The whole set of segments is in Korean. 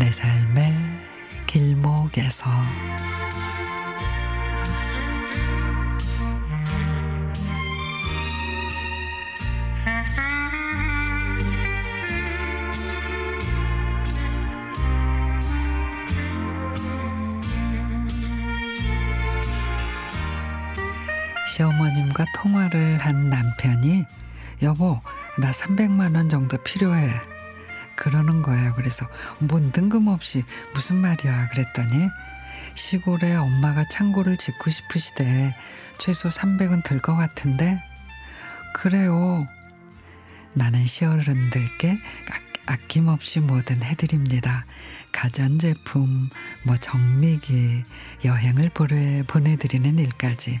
내 삶의 길목에서. 시어머님과 통화를 한 남편이 여보 나 300만 원 정도 필요해 그러는 거예요. 그래서 뭔 뜬금없이 무슨 말이야 그랬더니 시골에 엄마가 창고를 짓고 싶으시대 최소 300은 들 것 같은데 그래요. 나는 시어른들께 아낌없이 뭐든 해드립니다. 가전제품, 뭐 정미기, 여행을 보내드리는 일까지.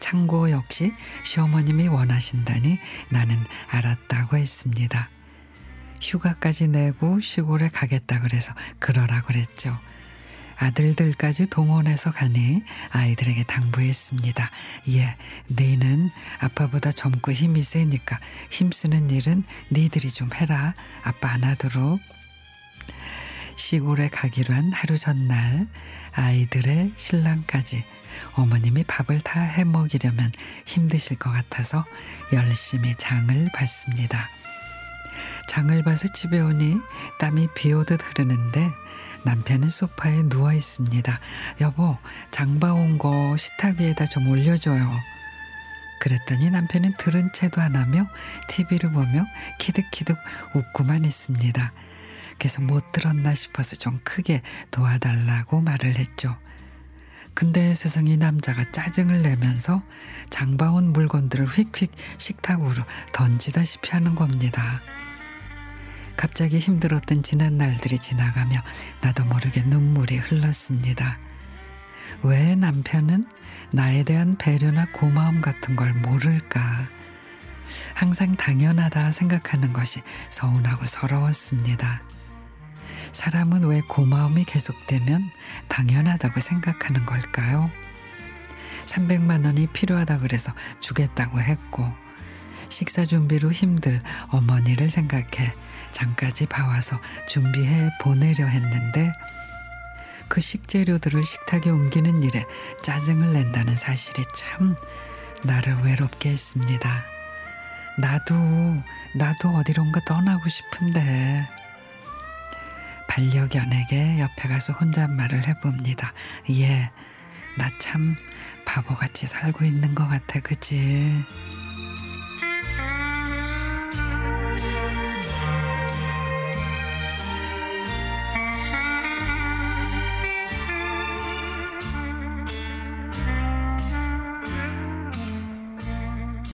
창고 역시 시어머님이 원하신다니 나는 알았다고 했습니다. 휴가까지 내고 시골에 가겠다 그래서 그러라 그랬죠. 아들들까지 동원해서 가니 아이들에게 당부했습니다. 예, 너는 아빠보다 젊고 힘이 세니까 힘쓰는 일은 니들이 좀 해라. 아빠 안 하도록. 시골에 가기로 한 하루 전날 아이들의 신랑까지 어머님이 밥을 다 해 먹이려면 힘드실 것 같아서 열심히 장을 봤습니다. 장을 봐서 집에 오니 땀이 비 오듯 흐르는데 남편은 소파에 누워 있습니다. 여보, 장 봐온 거 식탁 위에다 좀 올려줘요. 그랬더니 남편은 들은 채도 안 하며 TV를 보며 키득키득 웃고만 있습니다. 그래서 못 들었나 싶어서 좀 크게 도와달라고 말을 했죠. 근데 세상에 남자가 짜증을 내면서 장봐온 물건들을 휙휙 식탁으로 던지다시피 하는 겁니다. 갑자기 힘들었던 지난 날들이 지나가며 나도 모르게 눈물이 흘렀습니다. 왜 남편은 나에 대한 배려나 고마움 같은 걸 모를까? 항상 당연하다 생각하는 것이 서운하고 서러웠습니다. 사람은 왜 고마움이 계속되면 당연하다고 생각하는 걸까요? 300만 원이 필요하다 그래서 주겠다고 했고 식사 준비로 힘들 어머니를 생각해 장까지 봐와서 준비해 보내려 했는데 그 식재료들을 식탁에 옮기는 일에 짜증을 낸다는 사실이 참 나를 외롭게 했습니다. 나도 나도 어디론가 떠나고 싶은데 반려견에게 옆에 가서 혼잣말을 해봅니다. 예, 나 참 바보같이 살고 있는 것 같아, 그지?